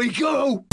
we go.